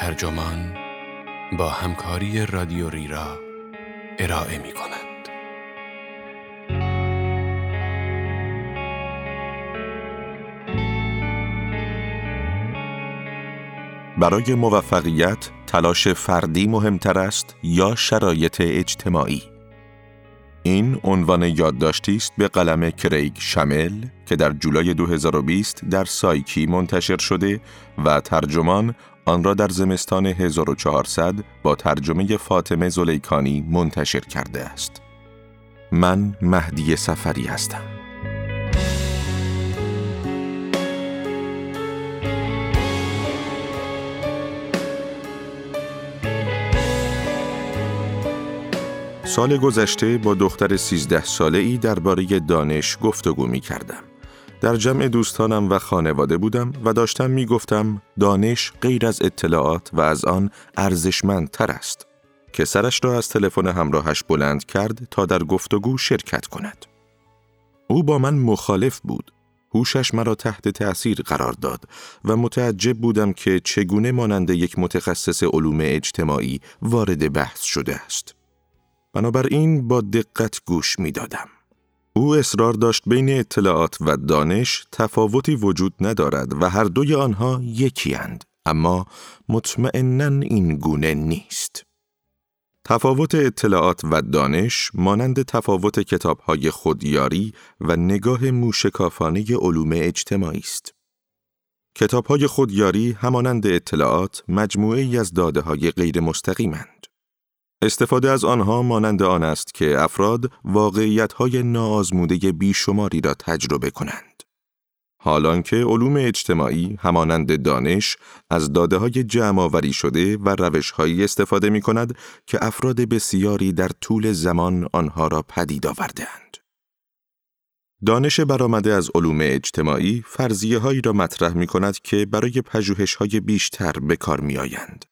ترجمان با همکاری رادیو ریرا ارائه می کند. برای موفقیت تلاش فردی مهمتر است یا شرایط اجتماعی؟ این عنوان یادداشتی است به قلم کریگ شمل که در جولای 2020 در سایکی منتشر شده و ترجمان آن را در زمستان 1400 با ترجمه فاطمه زلیکانی منتشر کرده است. من مهدی سفری هستم. سال گذشته با دختر سیزده ساله ای درباره دانش گفتگو می کردم. در جمع دوستانم و خانواده بودم و داشتم می گفتم دانش غیر از اطلاعات و از آن ارزشمندتر است که سرش را از تلفن همراهش بلند کرد تا در گفتگو شرکت کند. او با من مخالف بود. هوشش مرا تحت تأثیر قرار داد و متعجب بودم که چگونه مانند یک متخصص علوم اجتماعی وارد بحث شده است. بنابراین با دقت گوش می دادم. او اصرار داشت بین اطلاعات و دانش تفاوتی وجود ندارد و هر دوی آنها یکی اند. اما مطمئنا این گونه نیست. تفاوت اطلاعات و دانش مانند تفاوت کتابهای خودیاری و نگاه موشکافانه علوم اجتماعی است. کتابهای خودیاری همانند اطلاعات مجموعه ای از داده های غیر مستقیمند. استفاده از آنها مانند آن است که افراد واقعیت‌های ناآزموده بیشماری را تجربه کنند. حالان که علوم اجتماعی همانند دانش از داده های جمع شده و روش هایی استفاده می کند که افراد بسیاری در طول زمان آنها را پدید آوردهاند. دانش برآمده از علوم اجتماعی فرضیه هایی را مطرح می کند که برای پژوهش های بیشتر به کار می آیند.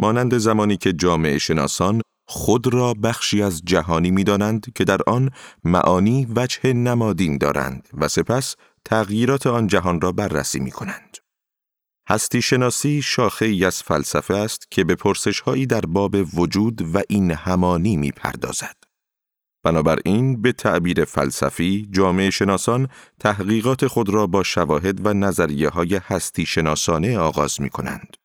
مانند زمانی که جامعه شناسان خود را بخشی از جهانی می دانند که در آن معانی وجه نمادین دارند و سپس تغییرات آن جهان را بررسی می کنند. هستی شناسی شاخه ای از فلسفه است که به پرسش هایی در باب وجود و این همانی می پردازد. بنابراین به تعبیر فلسفی جامعه شناسان تحقیقات خود را با شواهد و نظریه های هستی شناسانه آغاز می کنند.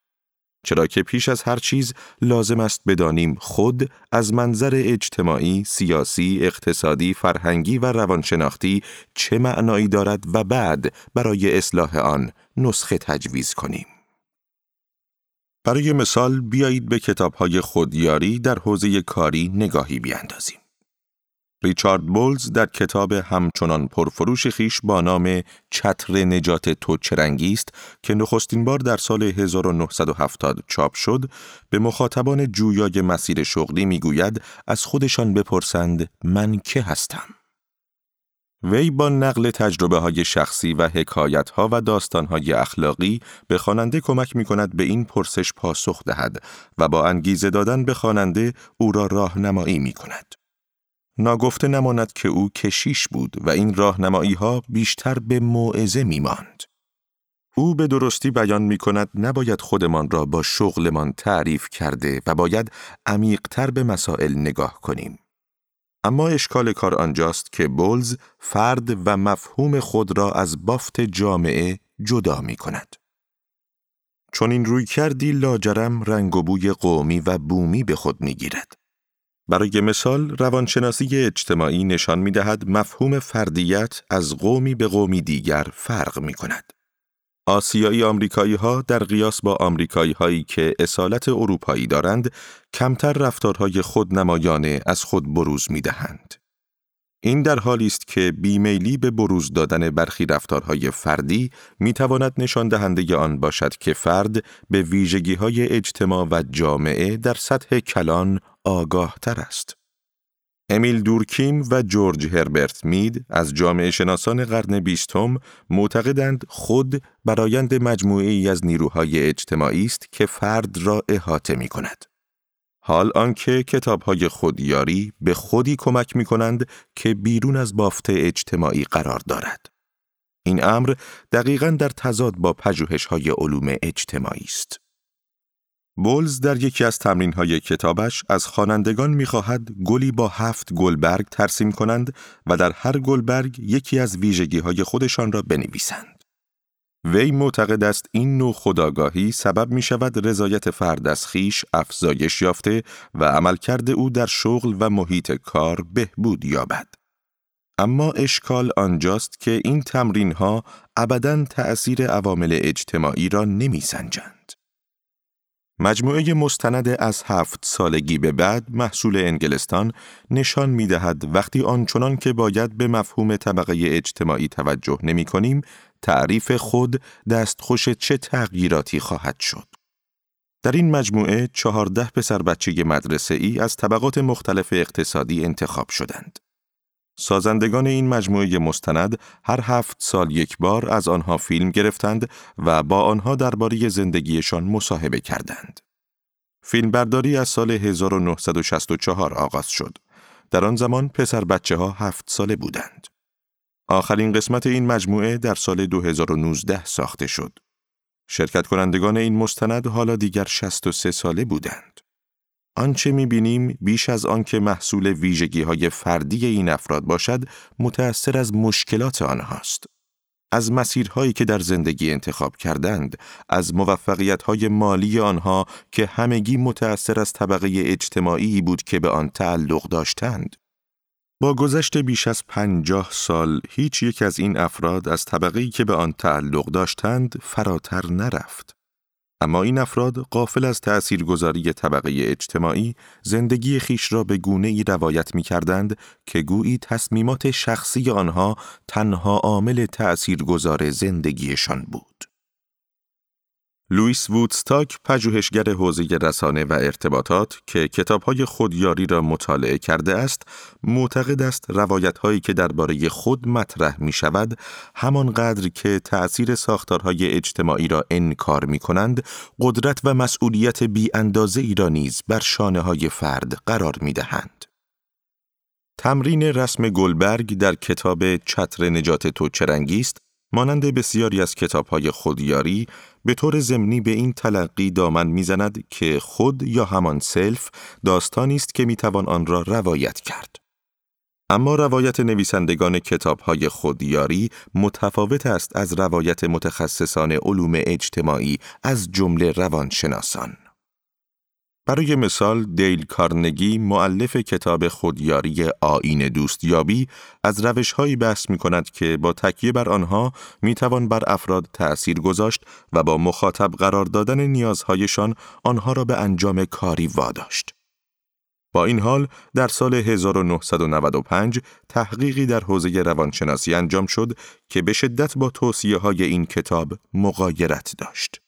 چرا که پیش از هر چیز لازم است بدانیم خود از منظر اجتماعی، سیاسی، اقتصادی، فرهنگی و روانشناختی چه معنایی دارد و بعد برای اصلاح آن نسخه تجویز کنیم. برای مثال بیایید به کتابهای خودیاری در حوزه کاری نگاهی بیاندازیم. ریچارد بولز در کتاب همچنان پرفروش خیش با نام چتر نجات تو چرنگی است که نخستین بار در سال 1970 چاپ شد به مخاطبان جویای مسیر شغلی می‌گوید از خودشان بپرسند من که هستم وی با نقل تجربه های شخصی و حکایت ها و داستان های اخلاقی به خواننده کمک می کند به این پرسش پاسخ دهد و با انگیزه دادن به خواننده او را راهنمایی می کند. ناگفته نماند که او کشیش بود و این راهنمایی ها بیشتر به موعظه می ماند. او به درستی بیان می کند نباید خودمان را با شغلمان تعریف کرده و باید عمیقتر به مسائل نگاه کنیم. اما اشکال کار آنجاست که بولز فرد و مفهوم خود را از بافت جامعه جدا می کند. چون این روی کردی لاجرم رنگ و بوی قومی و بومی به خود می گیرد. برای مثال روانشناسی اجتماعی نشان می دهد مفهوم فردیت از قومی به قومی دیگر فرق می کند. آسیایی آمریکایی ها در قیاس با آمریکایی هایی که اصالت اروپایی دارند کمتر رفتارهای خودنمایانه از خود بروز می دهند. این در حالی است که بیمیلی به بروز دادن برخی رفتارهای فردی می تواند نشان دهنده آن باشد که فرد به ویژگی های اجتماع و جامعه در سطح کلان آگاه تر است. امیل دورکیم و جورج هربرت مید از جامعه شناسان قرن بیستم معتقدند خود برایند مجموعه ای از نیروهای اجتماعی است که فرد را احاطه می کند. حال آنکه کتابهای خودیاری به خودی کمک می کنند که بیرون از بافت اجتماعی قرار دارد. این امر دقیقا در تضاد با پژوهش‌های علوم اجتماعی است. بولز در یکی از تمرین های کتابش از خوانندگان می‌خواهد گلی با هفت گلبرگ ترسیم کنند و در هر گلبرگ یکی از ویژگی های خودشان را بنویسند. وی معتقد است این نوع خداگاهی سبب می شود رضایت فرد از خیش افزایش یافته و عملکرد او در شغل و محیط کار بهبود یابد. اما اشکال آنجاست که این تمرین ها ابدا تأثیر عوامل اجتماعی را نمی سنجند. مجموعه مستند از هفت سالگی به بعد محصول انگلستان نشان می دهد وقتی آنچنان که باید به مفهوم طبقه اجتماعی توجه نمی کنیم، تعریف خود دستخوش چه تغییراتی خواهد شد. در این مجموعه چهارده پسر بچه مدرسه ای از طبقات مختلف اقتصادی انتخاب شدند. سازندگان این مجموعه مستند هر هفت سال یک بار از آنها فیلم گرفتند و با آنها درباره زندگیشان مصاحبه کردند. فیلمبرداری از سال 1964 آغاز شد. در آن زمان پسر بچه ها هفت ساله بودند. آخرین قسمت این مجموعه در سال 2019 ساخته شد. شرکت کنندگان این مستند حالا دیگر 63 ساله بودند. آنچه می‌بینیم بیش از آنکه محصول ویژگی های فردی این افراد باشد متأثر از مشکلات آنهاست. از مسیرهایی که در زندگی انتخاب کردند، از موفقیت مالی آنها که همگی متأثر از طبقه اجتماعی بود که به آن تعلق داشتند. با گذشت بیش از پنجاه سال هیچ یک از این افراد از طبقه‌ای که به آن تعلق داشتند فراتر نرفت. اما این افراد قافل از تأثیرگذاری طبقه اجتماعی زندگی خیش را به گونه ای روایت می کردند که گویی تصمیمات شخصی آنها تنها عامل تأثیرگذار زندگیشان بود. لوئیس وودستاک پژوهشگر حوزه رسانه و ارتباطات که کتابهای خودیاری را مطالعه کرده است معتقد است روایتهایی که درباره خود مطرح می شود همانقدر که تأثیر ساختارهای اجتماعی را انکار می کنند قدرت و مسئولیت بی اندازه ای را نیز بر شانه های فرد قرار می دهند. تمرین رسم گلبرگ در کتاب چتر نجات تو چرنگیست مانند بسیاری از کتابهای خودیاری به طور ضمنی به این تلقی دامن می‌زند که خود یا همان سلف داستانی است که می‌توان آن را روایت کرد. اما روایت نویسندگان کتابهای خودیاری متفاوت است از روایت متخصصان علوم اجتماعی از جمله روانشناسان. برای مثال دیل کارنگی معلف کتاب خودیاری آین دوستیابی از روشهایی بحث می کند که با تکیه بر آنها می توان بر افراد تأثیر گذاشت و با مخاطب قرار دادن نیازهایشان آنها را به انجام کاری واداشت. با این حال در سال 1995 تحقیقی در حوزه روانشناسی انجام شد که به شدت با توصیه های این کتاب مقایرت داشت.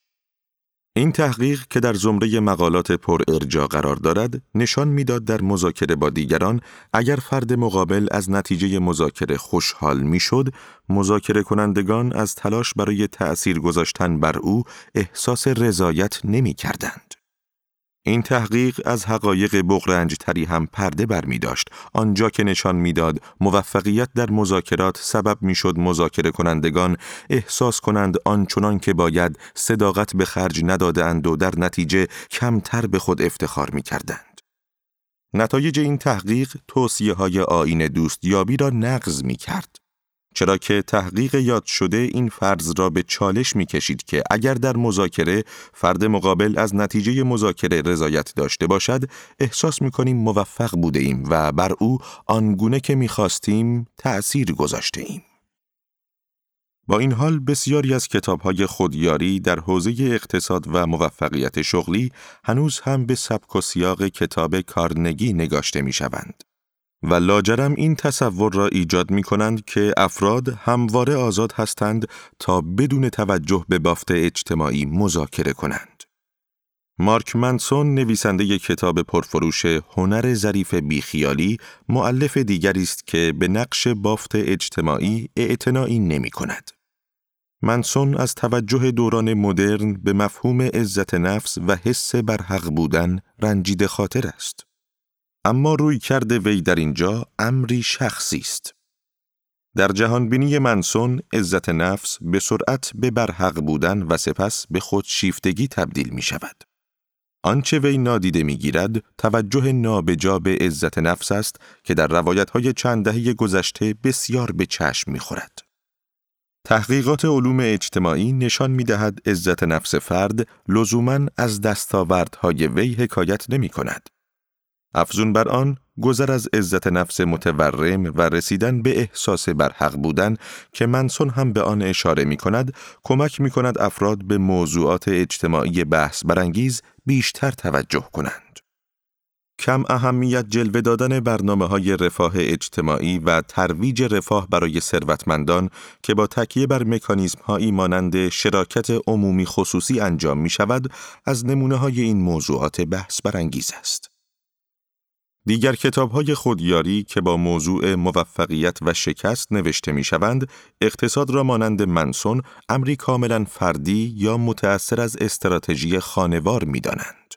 این تحقیق که در زمره مقالات پر ارجا قرار دارد نشان می‌داد در مذاکره با دیگران اگر فرد مقابل از نتیجه مذاکره خوشحال می‌شد مذاکره کنندگان از تلاش برای تأثیر گذاشتن بر او احساس رضایت نمی کردند. این تحقیق از حقایق بغرنج تری هم پرده بر می داشت آنجا که نشان می‌داد موفقیت در مذاکرات سبب می‌شد مذاکره کنندگان احساس کنند آنچنان که باید صداقت به خرج ندادند و در نتیجه کمتر به خود افتخار می کردند. نتایج این تحقیق توصیه های آین دوستیابی را نقض می کرد. چرا که تحقیق یاد شده این فرض را به چالش می کشید که اگر در مذاکره فرد مقابل از نتیجه مذاکره رضایت داشته باشد احساس می کنیم موفق بوده ایم و بر او آنگونه که می خواستیم تأثیر گذاشته ایم. با این حال بسیاری از کتابهای خودیاری در حوزه اقتصاد و موفقیت شغلی هنوز هم به سبک و سیاق کتاب کارنگی نگاشته می شوند. و لاجرم این تصور را ایجاد می کنند که افراد همواره آزاد هستند تا بدون توجه به بافت اجتماعی مذاکره کنند. مارک منسون نویسنده کتاب پرفروش هنر ظریف بیخیالی معلف دیگری است که به نقش بافت اجتماعی اعتنایی نمی کند. منسون از توجه دوران مدرن به مفهوم عزت نفس و حس برحق بودن رنجید خاطر است. اما روی کرده وی در اینجا امری شخصی است. در جهانبینی منسون عزت نفس به سرعت به برحق بودن و سپس به خود شیفتگی تبدیل می شود. آنچه وی نادیده می‌گیرد توجه نابجا به عزت نفس است که در روایت های چند دهه گذشته بسیار به چشم می‌خورد. تحقیقات علوم اجتماعی نشان می دهد عزت نفس فرد لزوما از دستاوردهای وی حکایت نمی کند. افزون بر آن گذر از عزت نفس متورم و رسیدن به احساس برحق بودن که منسون هم به آن اشاره می کند کمک می کند افراد به موضوعات اجتماعی بحث برانگیز بیشتر توجه کنند. کم اهمیت جلوه دادن برنامه های رفاه اجتماعی و ترویج رفاه برای ثروتمندان که با تکیه بر مکانیزم هایی مانند شراکت عمومی خصوصی انجام می شود از نمونه های این موضوعات بحث برانگیز است. دیگر کتاب های خودیاری که با موضوع موفقیت و شکست نوشته می شوند، اقتصاد را مانند منسون امری کاملا فردی یا متأثر از استراتژی خانوار می دانند.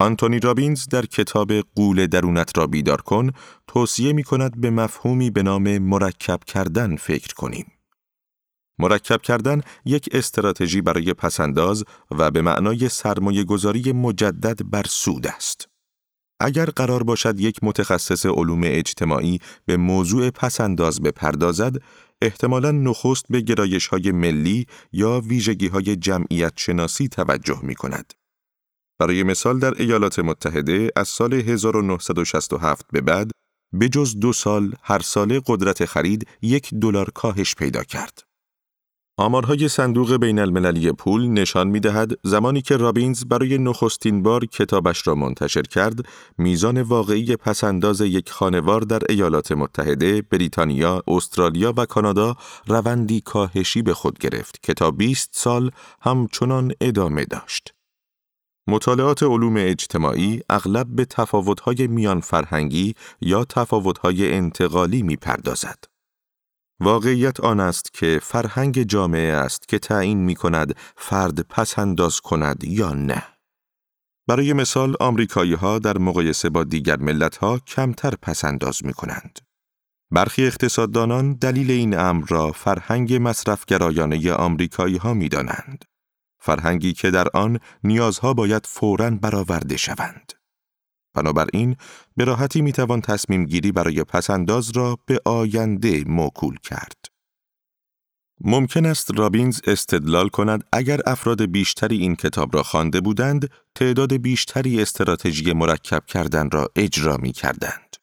آنتونی رابینز در کتاب قول درونت را بیدار کن توصیه می کند به مفهومی به نام مرکب کردن فکر کنیم. مرکب کردن یک استراتژی برای پسنداز و به معنای سرمایه گذاری مجدد بر سود است. اگر قرار باشد یک متخصص علوم اجتماعی به موضوع پسنداز بپردازد، احتمالا نخست به گرایش های ملی یا ویژگی های جمعیت شناسی توجه می کند. برای مثال در ایالات متحده از سال 1967 به بعد به جز دو سال هر ساله قدرت خرید یک دلار کاهش پیدا کرد. آمارهای صندوق بین المللی پول نشان می دهد زمانی که رابینز برای نخستین بار کتابش را منتشر کرد، میزان واقعی پسنداز یک خانوار در ایالات متحده، بریتانیا، استرالیا و کانادا روندی کاهشی به خود گرفت که تا 20 سال همچنان ادامه داشت. مطالعات علوم اجتماعی اغلب به تفاوت‌های میان فرهنگی یا تفاوت‌های انتقالی می‌پردازد. واقعیت آن است که فرهنگ جامعه است که تعیین می کند فرد پس انداز کند یا نه. برای مثال آمریکایی ها در مقایسه با دیگر ملت ها کمتر پس انداز می کنند. برخی اقتصاددانان دلیل این امر را فرهنگ مصرفگرایانه آمریکایی ها می دانند. فرهنگی که در آن نیازها باید فوراً برآورده شوند. بنابراین به راحتی می‌توان تصمیم گیری برای پسنداز را به آینده موکول کرد. ممکن است رابینز استدلال کند اگر افراد بیشتری این کتاب را خوانده بودند، تعداد بیشتری استراتژی مرکب کردن را اجرا می کردند.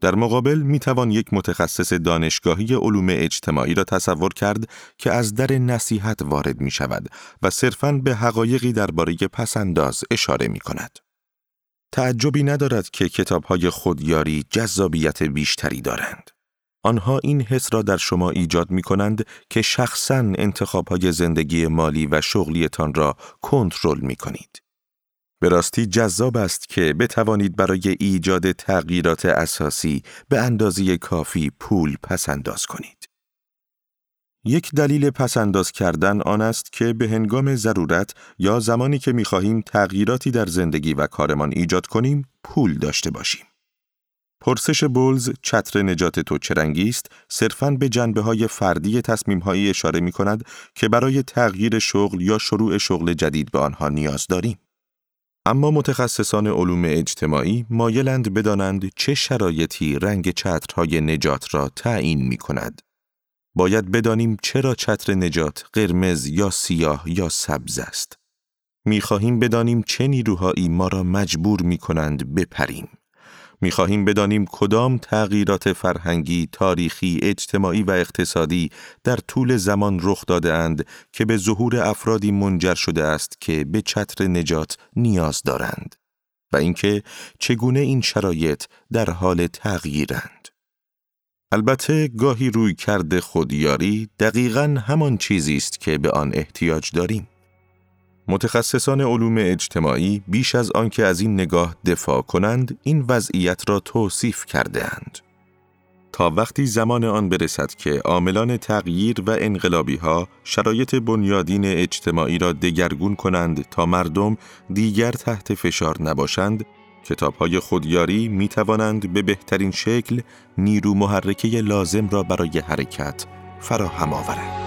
در مقابل می توان یک متخصص دانشگاهی علوم اجتماعی را تصور کرد که از در نصیحت وارد می شود و صرفاً به حقایقی درباره پسنداز اشاره می کند. تعجبی ندارد که کتابهای خودیاری جذابیت بیشتری دارند. آنها این حس را در شما ایجاد می کنند که شخصاً انتخابهای زندگی مالی و شغلیتان را کنترل می کنید. به راستی جذاب است که بتوانید برای ایجاد تغییرات اساسی به اندازه کافی پول پس انداز کنید. یک دلیل پسنداز کردن آن است که به هنگام ضرورت یا زمانی که می‌خواهیم تغییراتی در زندگی و کارمان ایجاد کنیم پول داشته باشیم. پرسش بولز چتر نجات تو چرنگی است صرفاً به جنبه های فردی تصمیم هایی اشاره می کند که برای تغییر شغل یا شروع شغل جدید به آنها نیاز داریم. اما متخصصان علوم اجتماعی مایلند بدانند چه شرایطی رنگ چترهای نجات را تعیین می کند. باید بدانیم چرا چتر نجات قرمز یا سیاه یا سبز است. می‌خواهیم بدانیم چه نیروهایی ما را مجبور می کنند بپریم. می‌خواهیم بدانیم کدام تغییرات فرهنگی، تاریخی، اجتماعی و اقتصادی در طول زمان رخ داده اند که به ظهور افرادی منجر شده است که به چتر نجات نیاز دارند و اینکه چگونه این شرایط در حال تغییرند. البته گاهی روی کرده خودیاری دقیقا همان چیزی است که به آن احتیاج داریم. متخصصان علوم اجتماعی بیش از آنکه از این نگاه دفاع کنند این وضعیت را توصیف کرده اند. تا وقتی زمان آن برسد که عاملان تغییر و انقلابی ها شرایط بنیادین اجتماعی را دگرگون کنند تا مردم دیگر تحت فشار نباشند کتاب های خودیاری می توانند به بهترین شکل نیرو محرکه لازم را برای حرکت فراهم آورند.